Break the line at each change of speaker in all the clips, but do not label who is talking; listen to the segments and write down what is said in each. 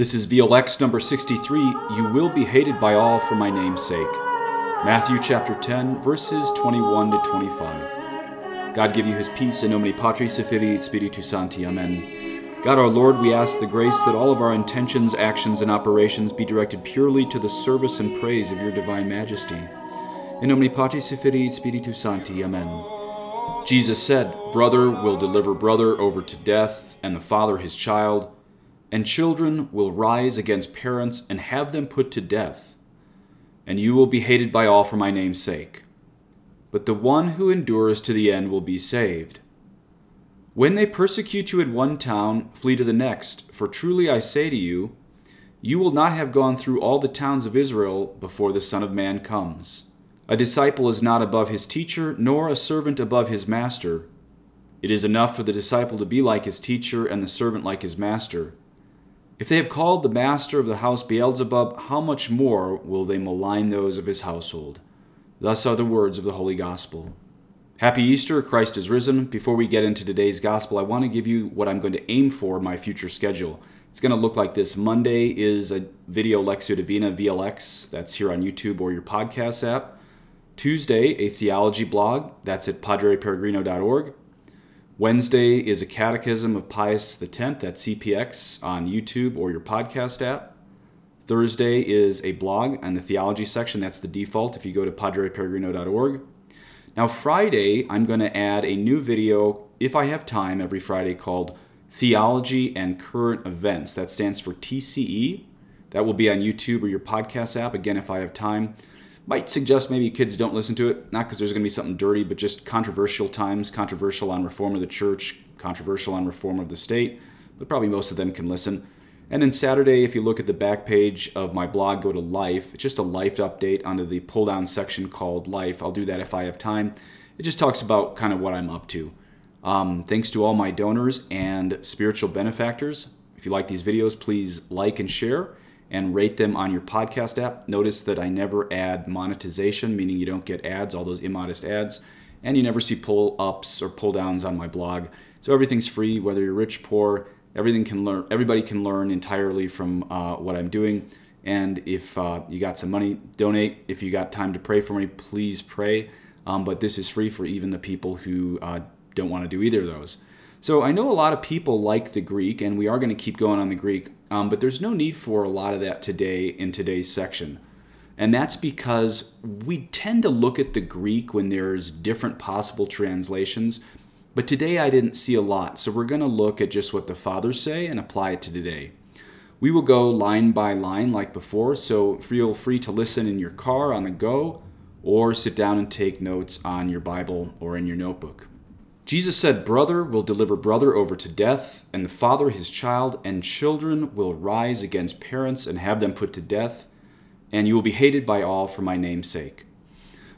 This is VLX number 63. You will be hated by all for my name's sake. Matthew chapter 10, verses 21 to 25. God give you his peace in nomine Patris et Filii et Spiritus Sancti. Amen. God our Lord, we ask the grace that all of our intentions, actions, and operations be directed purely to the service and praise of your divine majesty. In nomine Patris et Filii et Spiritus Sancti. Amen. Jesus said, Brother will deliver brother over to death, and the father his child and children will rise against parents and have them put to death, and you will be hated by all for my name's sake. But the one who endures to the end will be saved. When they persecute you in one town, flee to the next, for truly I say to you, you will not have gone through all the towns of Israel before the Son of Man comes. A disciple is not above his teacher, nor a servant above his master. It is enough for the disciple to be like his teacher, and the servant like his master. If they have called the master of the house Beelzebub, how much more will they malign those of his household? Thus are the words of the Holy Gospel. Happy Easter, Christ is risen. Before we get into today's Gospel, I want to give you what I'm going to aim for my future schedule. It's going to look like this. Monday is a video Lectio Divina VLX, that's here on YouTube or your podcast app. Tuesday, a theology blog, that's at padreperegrino.org. Wednesday is a Catechism of Pius X at CPX on YouTube or your podcast app. Thursday is a blog on the theology section. That's the default if you go to padreperegrino.org. Now, Friday, I'm going to add a new video, if I have time, every Friday called Theology and Current Events. That stands for TCE. That will be on YouTube or your podcast app, again, if I have time might suggest maybe kids don't listen to it, not because there's going to be something dirty, but just controversial times, controversial on reform of the church, controversial on reform of the state, but probably most of them can listen. And then Saturday, if you look at the back page of my blog, go to Life. It's just a life update under the pull down section called Life. I'll do that if I have time. It just talks about kind of what I'm up to. Um, thanks to all my donors and spiritual benefactors. If you like these videos, please like and share and rate them on your podcast app. Notice that I never add monetization, meaning you don't get ads, all those immodest ads, and you never see pull ups or pull downs on my blog. So everything's free, whether you're rich, poor, everything can learn. Everybody can learn entirely from uh, what I'm doing. And if uh, you got some money, donate. If you got time to pray for me, please pray. Um, but this is free for even the people who uh, don't want to do either of those. So I know a lot of people like the Greek, and we are going to keep going on the Greek, um, but there's no need for a lot of that today in today's section. And that's because we tend to look at the Greek when there's different possible translations, but today I didn't see a lot. So we're going to look at just what the fathers say and apply it to today. We will go line by line like before, so feel free to listen in your car on the go or sit down and take notes on your Bible or in your notebook. Jesus said, Brother will deliver brother over to death, and the father his child, and children will rise against parents and have them put to death, and you will be hated by all for my name's sake.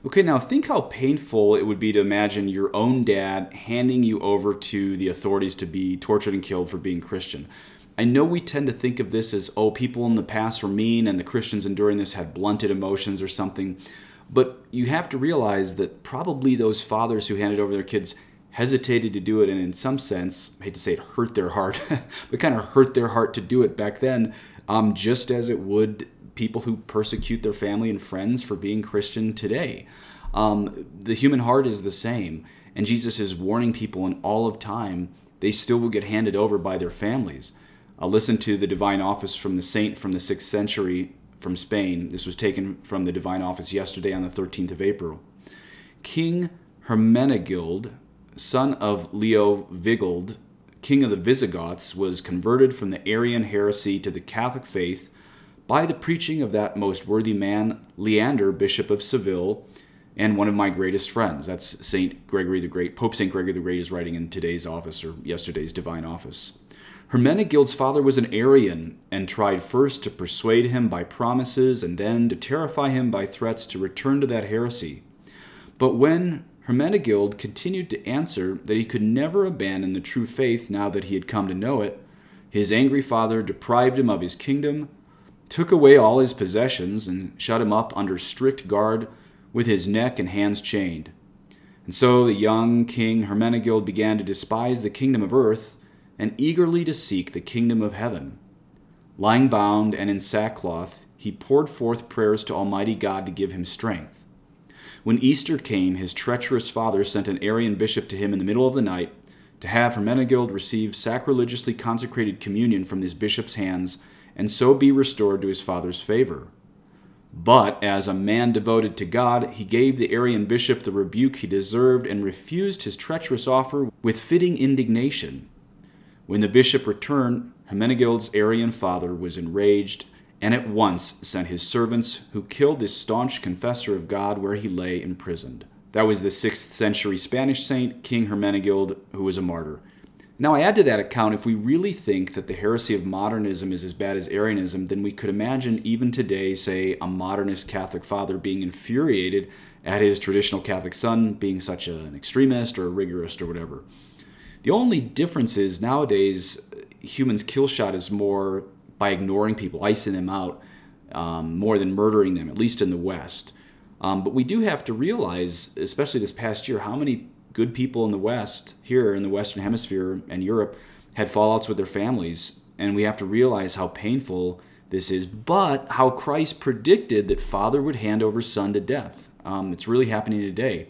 Okay, now think how painful it would be to imagine your own dad handing you over to the authorities to be tortured and killed for being Christian. I know we tend to think of this as, oh, people in the past were mean and the Christians enduring this had blunted emotions or something. But you have to realize that probably those fathers who handed over their kids hesitated to do it and in some sense I hate to say it hurt their heart but kind of hurt their heart to do it back then um, just as it would people who persecute their family and friends for being christian today. Um, the human heart is the same and jesus is warning people in all of time they still will get handed over by their families. I'll listen to the divine office from the saint from the 6th century from spain. This was taken from the divine office yesterday on the 13th of april. King hermenegild son of Leovigild, king of the Visigoths, was converted from the Arian heresy to the Catholic faith by the preaching of that most worthy man, Leander, Bishop of Seville, and one of my greatest friends. That's Saint Gregory the Great. Pope Saint Gregory the Great is writing in today's office or yesterday's divine office. Hermenegild's father was an Arian and tried first to persuade him by promises and then to terrify him by threats to return to that heresy. But when Hermenegild continued to answer that he could never abandon the true faith now that he had come to know it. His angry father deprived him of his kingdom, took away all his possessions, and shut him up under strict guard with his neck and hands chained. And so the young king Hermenegild began to despise the kingdom of earth and eagerly to seek the kingdom of heaven. Lying bound and in sackcloth, he poured forth prayers to Almighty God to give him strength. When Easter came, his treacherous father sent an Arian bishop to him in the middle of the night to have Hermenegild receive sacrilegiously consecrated communion from this bishop's hands and so be restored to his father's favor. But as a man devoted to God, he gave the Arian bishop the rebuke he deserved and refused his treacherous offer with fitting indignation. When the bishop returned, Hermenegild's Arian father was enraged and at once sent his servants, who killed this staunch confessor of God where he lay imprisoned. That was the 6th century Spanish saint, King Hermenegild, who was a martyr. Now, I add to that account if we really think that the heresy of modernism is as bad as Arianism, then we could imagine even today, say, a modernist Catholic father being infuriated at his traditional Catholic son being such an extremist or a rigorist or whatever. The only difference is nowadays uh, humans kill shot is more by ignoring people, icing them out, um, more than murdering them, at least in the West. Um, but we do have to realize, especially this past year, how many good people in the West, here in the Western Hemisphere and Europe, had fallouts with their families. And we have to realize how painful this is, but how Christ predicted that Father would hand over Son to death. Um, it's really happening today.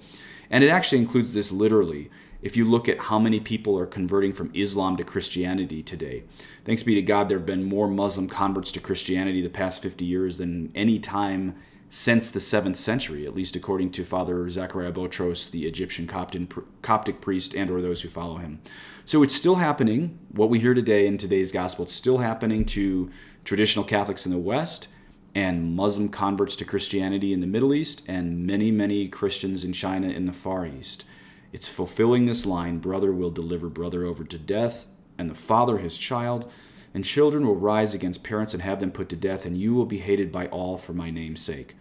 And it actually includes this literally. If you look at how many people are converting from Islam to Christianity today, thanks be to God, there have been more Muslim converts to Christianity the past 50 years than any time since the 7th century, at least according to Father Zachariah Botros, the Egyptian Coptic priest, and or those who follow him. So it's still happening. What we hear today in today's gospel, it's still happening to traditional Catholics in the West and Muslim converts to Christianity in the Middle East and many, many Christians in China in the Far East. It's fulfilling this line brother will deliver brother over to death, and the father his child and children will rise against parents and have them put to death, and you will be hated by all for my name's sake.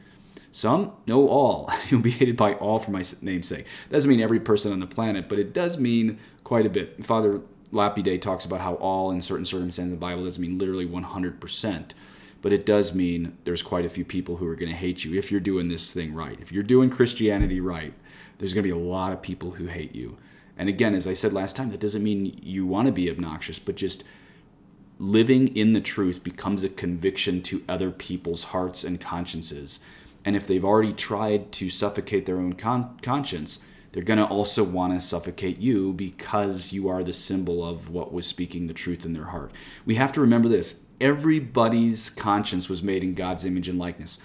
Some, no, all. You'll be hated by all for my name's sake. Doesn't mean every person on the planet, but it does mean quite a bit. Father Lapide talks about how all in certain circumstances in the Bible doesn't mean literally 100%, but it does mean there's quite a few people who are going to hate you if you're doing this thing right. If you're doing Christianity right, there's going to be a lot of people who hate you. And again, as I said last time, that doesn't mean you want to be obnoxious, but just living in the truth becomes a conviction to other people's hearts and consciences. And if they've already tried to suffocate their own con- conscience, they're going to also want to suffocate you because you are the symbol of what was speaking the truth in their heart. We have to remember this everybody's conscience was made in God's image and likeness.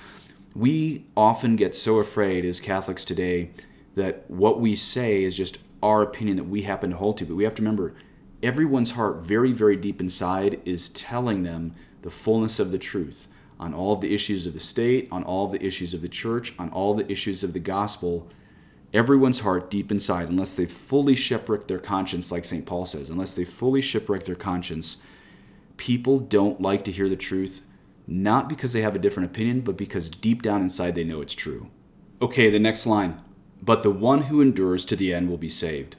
We often get so afraid as Catholics today that what we say is just our opinion that we happen to hold to. But we have to remember everyone's heart, very, very deep inside, is telling them the fullness of the truth on all of the issues of the state, on all of the issues of the church, on all the issues of the gospel. Everyone's heart deep inside, unless they've fully shipwreck their conscience, like St. Paul says, unless they fully shipwreck their conscience, people don't like to hear the truth, not because they have a different opinion, but because deep down inside they know it's true. Okay, the next line. But the one who endures to the end will be saved.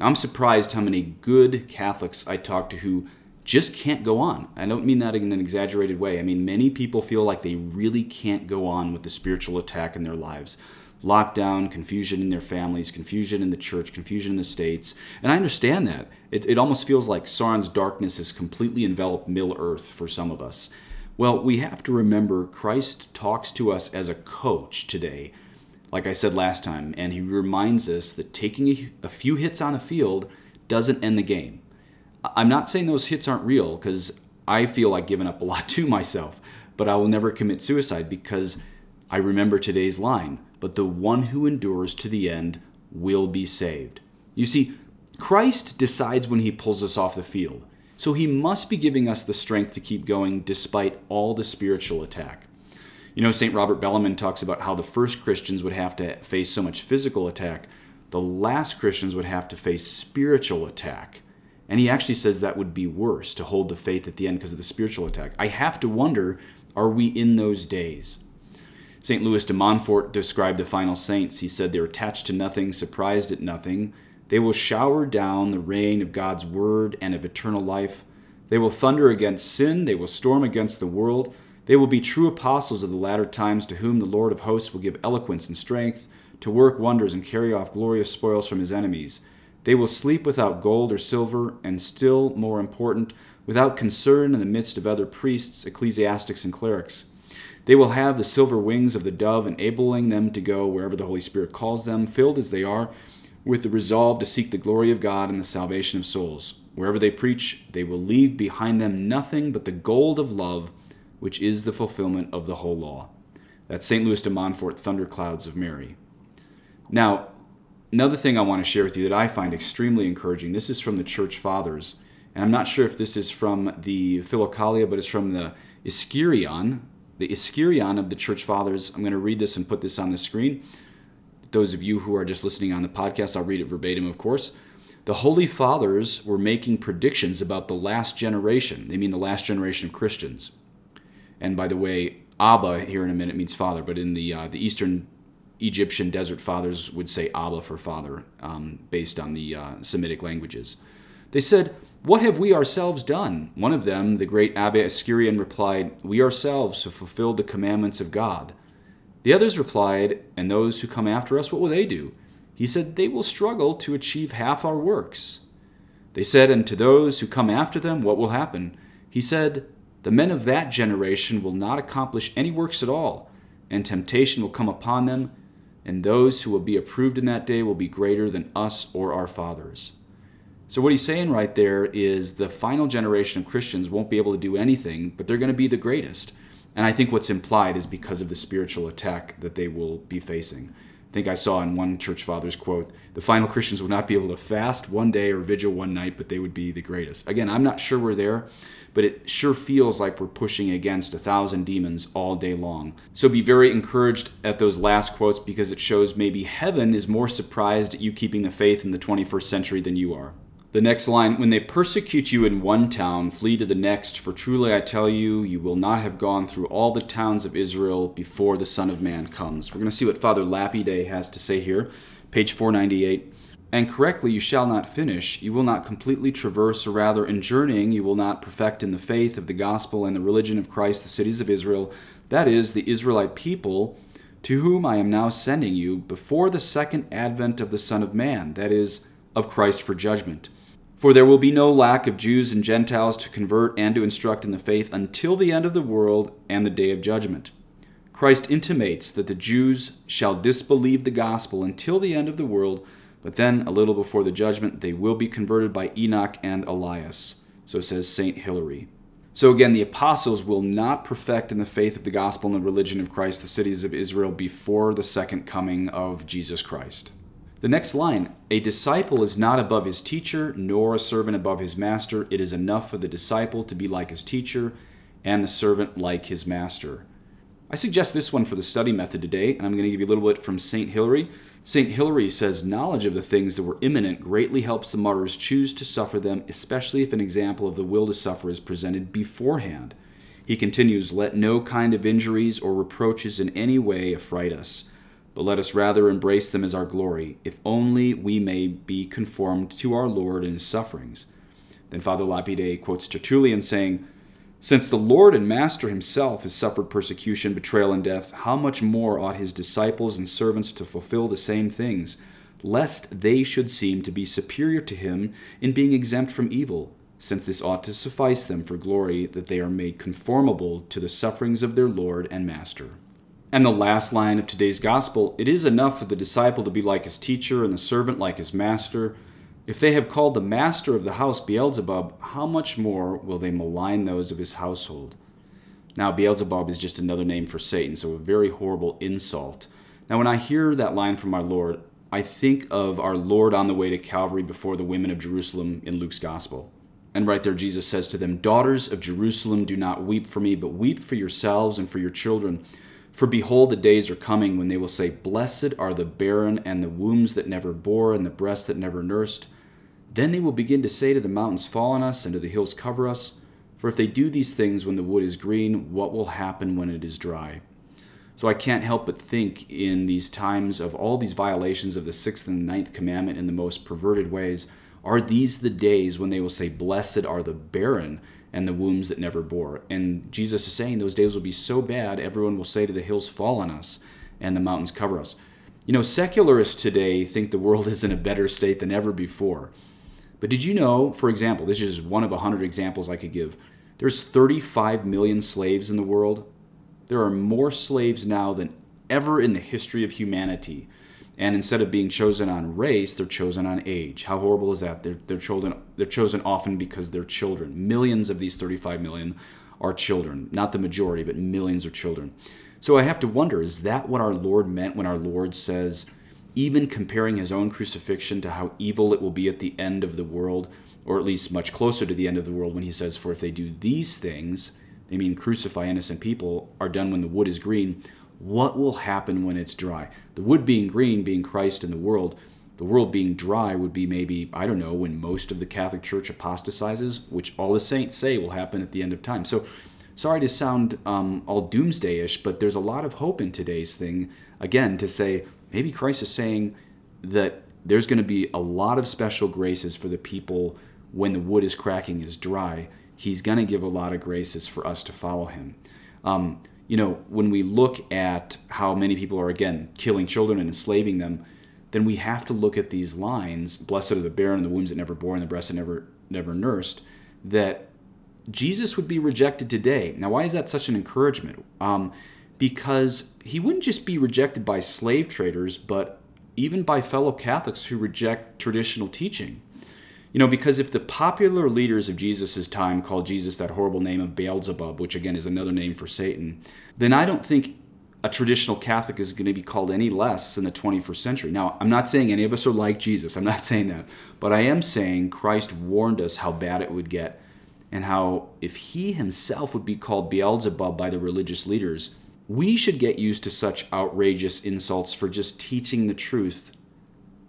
I'm surprised how many good Catholics I talk to who just can't go on. I don't mean that in an exaggerated way. I mean, many people feel like they really can't go on with the spiritual attack in their lives. Lockdown, confusion in their families, confusion in the church, confusion in the states. And I understand that. It, it almost feels like Sauron's darkness has completely enveloped Middle Earth for some of us. Well, we have to remember Christ talks to us as a coach today, like I said last time, and he reminds us that taking a, a few hits on a field doesn't end the game. I'm not saying those hits aren't real because I feel like giving up a lot to myself, but I will never commit suicide because I remember today's line, but the one who endures to the end will be saved. You see, Christ decides when he pulls us off the field, so he must be giving us the strength to keep going despite all the spiritual attack. You know, St. Robert Bellarmine talks about how the first Christians would have to face so much physical attack, the last Christians would have to face spiritual attack. And he actually says that would be worse to hold the faith at the end because of the spiritual attack. I have to wonder are we in those days? St. Louis de Montfort described the final saints. He said they're attached to nothing, surprised at nothing. They will shower down the rain of God's word and of eternal life. They will thunder against sin. They will storm against the world. They will be true apostles of the latter times to whom the Lord of hosts will give eloquence and strength to work wonders and carry off glorious spoils from his enemies. They will sleep without gold or silver, and still more important, without concern in the midst of other priests, ecclesiastics, and clerics. They will have the silver wings of the dove, enabling them to go wherever the Holy Spirit calls them, filled as they are with the resolve to seek the glory of God and the salvation of souls. Wherever they preach, they will leave behind them nothing but the gold of love, which is the fulfillment of the whole law. That's St. Louis de Montfort, Thunderclouds of Mary. Now, another thing I want to share with you that I find extremely encouraging this is from the Church Fathers. And I'm not sure if this is from the Philokalia, but it's from the Ischyrion, the Ischyrion of the Church Fathers. I'm going to read this and put this on the screen. Those of you who are just listening on the podcast, I'll read it verbatim, of course. The Holy Fathers were making predictions about the last generation. They mean the last generation of Christians. And by the way, Abba here in a minute means father, but in the uh, the Eastern Egyptian desert fathers would say Abba for father, um, based on the uh, Semitic languages. They said, What have we ourselves done? One of them, the great Abba Ischyrion, replied, We ourselves have fulfilled the commandments of God. The others replied, And those who come after us, what will they do? He said, They will struggle to achieve half our works. They said, And to those who come after them, what will happen? He said, The men of that generation will not accomplish any works at all, and temptation will come upon them, and those who will be approved in that day will be greater than us or our fathers. So, what he's saying right there is the final generation of Christians won't be able to do anything, but they're going to be the greatest. And I think what's implied is because of the spiritual attack that they will be facing. I think I saw in one church father's quote the final Christians would not be able to fast one day or vigil one night, but they would be the greatest. Again, I'm not sure we're there, but it sure feels like we're pushing against a thousand demons all day long. So be very encouraged at those last quotes because it shows maybe heaven is more surprised at you keeping the faith in the 21st century than you are. The next line When they persecute you in one town, flee to the next, for truly I tell you, you will not have gone through all the towns of Israel before the Son of Man comes. We're going to see what Father Lapide has to say here, page 498. And correctly you shall not finish, you will not completely traverse, or rather, in journeying, you will not perfect in the faith of the gospel and the religion of Christ the cities of Israel, that is, the Israelite people, to whom I am now sending you, before the second advent of the Son of Man, that is, of Christ for judgment. For there will be no lack of Jews and Gentiles to convert and to instruct in the faith until the end of the world and the day of judgment. Christ intimates that the Jews shall disbelieve the gospel until the end of the world, but then, a little before the judgment, they will be converted by Enoch and Elias. So says St. Hilary. So again, the apostles will not perfect in the faith of the gospel and the religion of Christ the cities of Israel before the second coming of Jesus Christ. The next line A disciple is not above his teacher, nor a servant above his master. It is enough for the disciple to be like his teacher, and the servant like his master. I suggest this one for the study method today, and I'm going to give you a little bit from St. Hilary. St. Hilary says knowledge of the things that were imminent greatly helps the martyrs choose to suffer them, especially if an example of the will to suffer is presented beforehand. He continues, Let no kind of injuries or reproaches in any way affright us but let us rather embrace them as our glory, if only we may be conformed to our Lord in his sufferings. Then Father Lapide quotes Tertullian saying, Since the Lord and Master himself has suffered persecution, betrayal, and death, how much more ought his disciples and servants to fulfill the same things, lest they should seem to be superior to him in being exempt from evil, since this ought to suffice them for glory that they are made conformable to the sufferings of their Lord and Master. And the last line of today's gospel it is enough for the disciple to be like his teacher and the servant like his master. If they have called the master of the house Beelzebub, how much more will they malign those of his household? Now, Beelzebub is just another name for Satan, so a very horrible insult. Now, when I hear that line from our Lord, I think of our Lord on the way to Calvary before the women of Jerusalem in Luke's gospel. And right there, Jesus says to them, Daughters of Jerusalem, do not weep for me, but weep for yourselves and for your children. For behold, the days are coming when they will say, Blessed are the barren, and the wombs that never bore, and the breasts that never nursed. Then they will begin to say to the mountains, Fall on us, and to the hills, Cover us. For if they do these things when the wood is green, what will happen when it is dry? So I can't help but think in these times of all these violations of the sixth and ninth commandment in the most perverted ways, are these the days when they will say, Blessed are the barren, and the wombs that never bore. And Jesus is saying those days will be so bad, everyone will say to the hills, Fall on us, and the mountains cover us. You know, secularists today think the world is in a better state than ever before. But did you know, for example, this is one of a hundred examples I could give. There's 35 million slaves in the world. There are more slaves now than ever in the history of humanity. And instead of being chosen on race, they're chosen on age. How horrible is that? They're, they're, chosen, they're chosen often because they're children. Millions of these 35 million are children. Not the majority, but millions are children. So I have to wonder is that what our Lord meant when our Lord says, even comparing his own crucifixion to how evil it will be at the end of the world, or at least much closer to the end of the world when he says, For if they do these things, they mean crucify innocent people, are done when the wood is green, what will happen when it's dry? The wood being green, being Christ in the world, the world being dry would be maybe, I don't know, when most of the Catholic Church apostatizes, which all the saints say will happen at the end of time. So, sorry to sound um, all doomsdayish, but there's a lot of hope in today's thing, again, to say maybe Christ is saying that there's going to be a lot of special graces for the people when the wood is cracking is dry. He's going to give a lot of graces for us to follow him. Um, you know, when we look at how many people are, again, killing children and enslaving them, then we have to look at these lines Blessed are the barren and the wombs that never bore and the breasts that never, never nursed, that Jesus would be rejected today. Now, why is that such an encouragement? Um, because he wouldn't just be rejected by slave traders, but even by fellow Catholics who reject traditional teaching. You know, because if the popular leaders of Jesus' time called Jesus that horrible name of Beelzebub, which again is another name for Satan, then I don't think a traditional Catholic is going to be called any less in the 21st century. Now, I'm not saying any of us are like Jesus, I'm not saying that, but I am saying Christ warned us how bad it would get and how if he himself would be called Beelzebub by the religious leaders, we should get used to such outrageous insults for just teaching the truth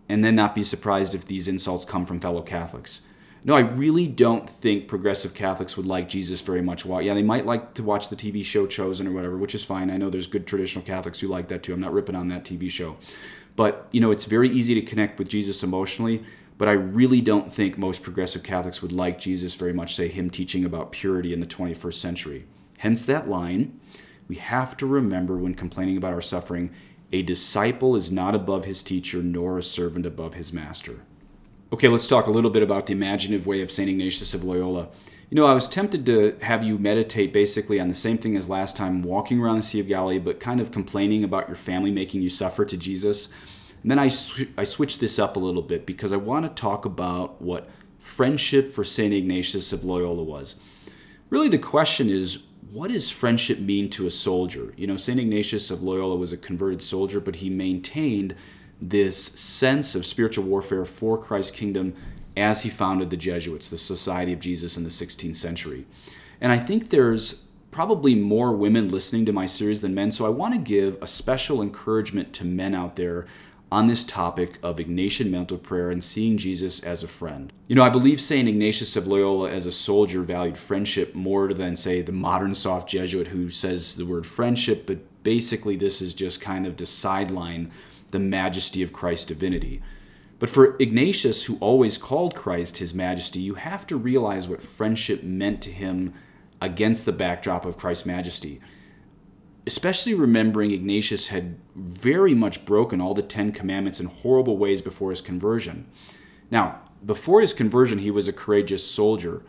and then not be surprised if these insults come from fellow Catholics. No, I really don't think progressive Catholics would like Jesus very much. Yeah, they might like to watch the TV show Chosen or whatever, which is fine. I know there's good traditional Catholics who like that too. I'm not ripping on that TV show. But, you know, it's very easy to connect with Jesus emotionally, but I really don't think most progressive Catholics would like Jesus very much, say, him teaching about purity in the 21st century. Hence that line we have to remember when complaining about our suffering a disciple is not above his teacher, nor a servant above his master. Okay, let's talk a little bit about the imaginative way of St. Ignatius of Loyola. You know, I was tempted to have you meditate basically on the same thing as last time, walking around the Sea of Galilee, but kind of complaining about your family making you suffer to Jesus. And then I, sw- I switched this up a little bit because I want to talk about what friendship for St. Ignatius of Loyola was. Really, the question is what does friendship mean to a soldier? You know, St. Ignatius of Loyola was a converted soldier, but he maintained this sense of spiritual warfare for Christ's kingdom as he founded the Jesuits, the Society of Jesus in the 16th century. And I think there's probably more women listening to my series than men, so I want to give a special encouragement to men out there on this topic of Ignatian mental prayer and seeing Jesus as a friend. You know, I believe St. Ignatius of Loyola as a soldier valued friendship more than, say, the modern soft Jesuit who says the word friendship, but basically this is just kind of to sideline the majesty of Christ's divinity. But for Ignatius, who always called Christ his majesty, you have to realize what friendship meant to him against the backdrop of Christ's majesty especially remembering Ignatius had very much broken all the Ten Commandments in horrible ways before his conversion. Now, before his conversion, he was a courageous soldier.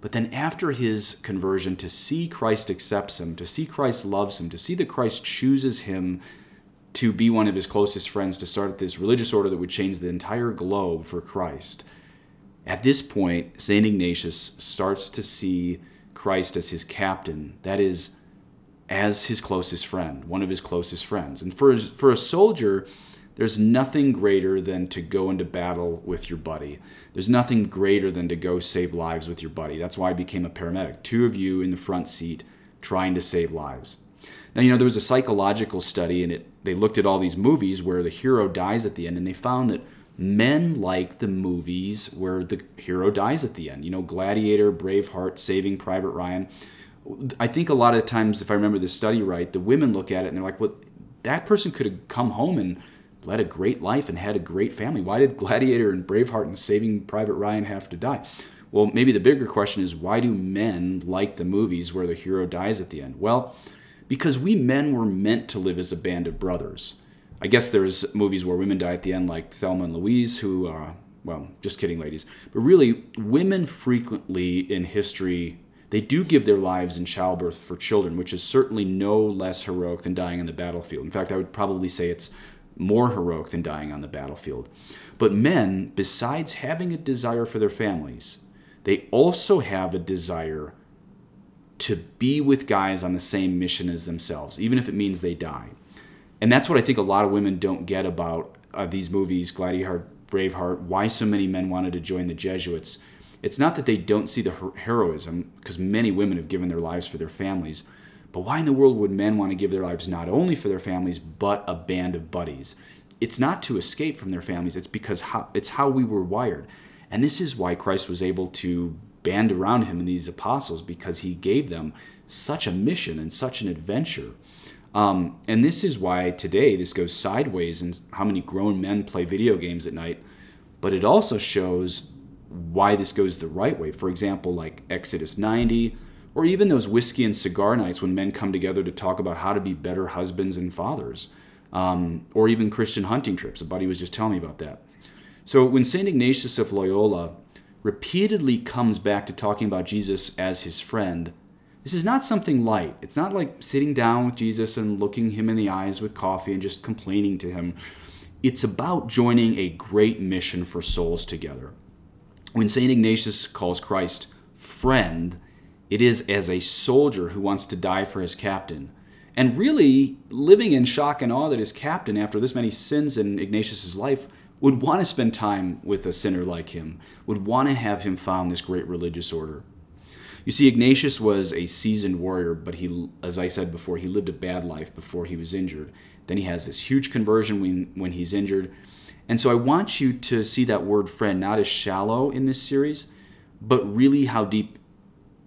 But then, after his conversion, to see Christ accepts him, to see Christ loves him, to see that Christ chooses him to be one of his closest friends, to start this religious order that would change the entire globe for Christ. At this point, St. Ignatius starts to see Christ as his captain. That is, as his closest friend, one of his closest friends. And for, for a soldier, there's nothing greater than to go into battle with your buddy. There's nothing greater than to go save lives with your buddy. That's why I became a paramedic. Two of you in the front seat trying to save lives. Now, you know, there was a psychological study and it they looked at all these movies where the hero dies at the end and they found that men like the movies where the hero dies at the end. You know, Gladiator, Braveheart, Saving Private Ryan I think a lot of times, if I remember this study right, the women look at it and they're like, well, that person could have come home and led a great life and had a great family. Why did Gladiator and Braveheart and Saving Private Ryan have to die? Well, maybe the bigger question is why do men like the movies where the hero dies at the end? Well, because we men were meant to live as a band of brothers. I guess there's movies where women die at the end, like Thelma and Louise, who uh, well, just kidding, ladies. But really, women frequently in history they do give their lives in childbirth for children, which is certainly no less heroic than dying on the battlefield. In fact, I would probably say it's more heroic than dying on the battlefield. But men, besides having a desire for their families, they also have a desire to be with guys on the same mission as themselves, even if it means they die. And that's what I think a lot of women don't get about uh, these movies, Gladiator, Braveheart, why so many men wanted to join the Jesuits. It's not that they don't see the heroism, because many women have given their lives for their families, but why in the world would men want to give their lives not only for their families, but a band of buddies? It's not to escape from their families, it's because how, it's how we were wired. And this is why Christ was able to band around him and these apostles, because he gave them such a mission and such an adventure. Um, and this is why today this goes sideways and how many grown men play video games at night. But it also shows why this goes the right way. For example, like Exodus 90, or even those whiskey and cigar nights when men come together to talk about how to be better husbands and fathers, um, or even Christian hunting trips. A buddy was just telling me about that. So when St. Ignatius of Loyola repeatedly comes back to talking about Jesus as his friend, this is not something light. It's not like sitting down with Jesus and looking him in the eyes with coffee and just complaining to him. It's about joining a great mission for souls together. When St. Ignatius calls Christ friend, it is as a soldier who wants to die for his captain. And really, living in shock and awe that his captain, after this many sins in Ignatius's life, would want to spend time with a sinner like him, would want to have him found this great religious order. You see, Ignatius was a seasoned warrior, but he, as I said before, he lived a bad life before he was injured. Then he has this huge conversion when, when he's injured. And so I want you to see that word friend not as shallow in this series, but really how deep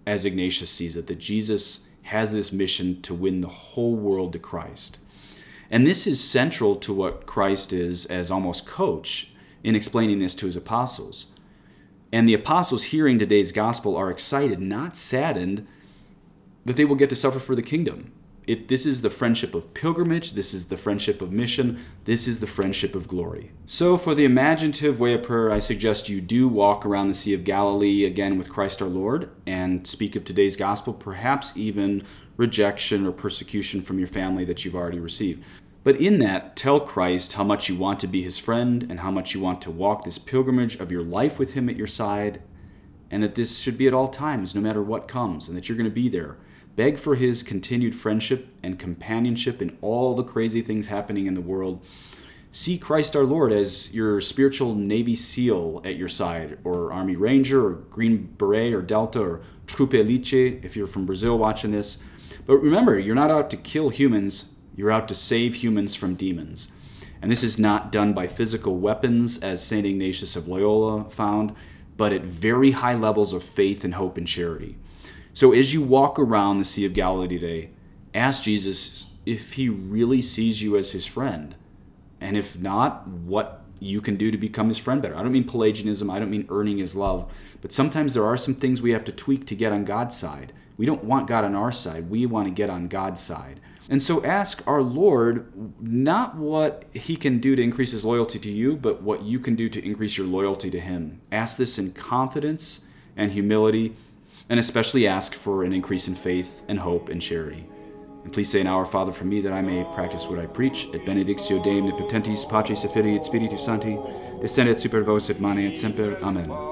as Ignatius sees it, that Jesus has this mission to win the whole world to Christ. And this is central to what Christ is as almost coach in explaining this to his apostles. And the apostles hearing today's gospel are excited, not saddened, that they will get to suffer for the kingdom. It, this is the friendship of pilgrimage. This is the friendship of mission. This is the friendship of glory. So, for the imaginative way of prayer, I suggest you do walk around the Sea of Galilee again with Christ our Lord and speak of today's gospel, perhaps even rejection or persecution from your family that you've already received. But in that, tell Christ how much you want to be his friend and how much you want to walk this pilgrimage of your life with him at your side, and that this should be at all times, no matter what comes, and that you're going to be there Beg for his continued friendship and companionship in all the crazy things happening in the world. See Christ our Lord as your spiritual Navy SEAL at your side, or Army Ranger, or Green Beret, or Delta, or Trupe Elite if you're from Brazil watching this. But remember, you're not out to kill humans, you're out to save humans from demons. And this is not done by physical weapons, as St. Ignatius of Loyola found, but at very high levels of faith and hope and charity. So as you walk around the Sea of Galilee today, ask Jesus if he really sees you as his friend. And if not, what you can do to become his friend better. I don't mean Pelagianism, I don't mean earning his love, but sometimes there are some things we have to tweak to get on God's side. We don't want God on our side, we want to get on God's side. And so ask our Lord not what he can do to increase his loyalty to you, but what you can do to increase your loyalty to him. Ask this in confidence and humility and especially ask for an increase in faith and hope and charity. And please say an Our Father for me that I may practice what I preach. Et benedictio Dei omnipotentis Patris et Filii et Spiritus Sancti, descendet super vos et mane et semper. Amen.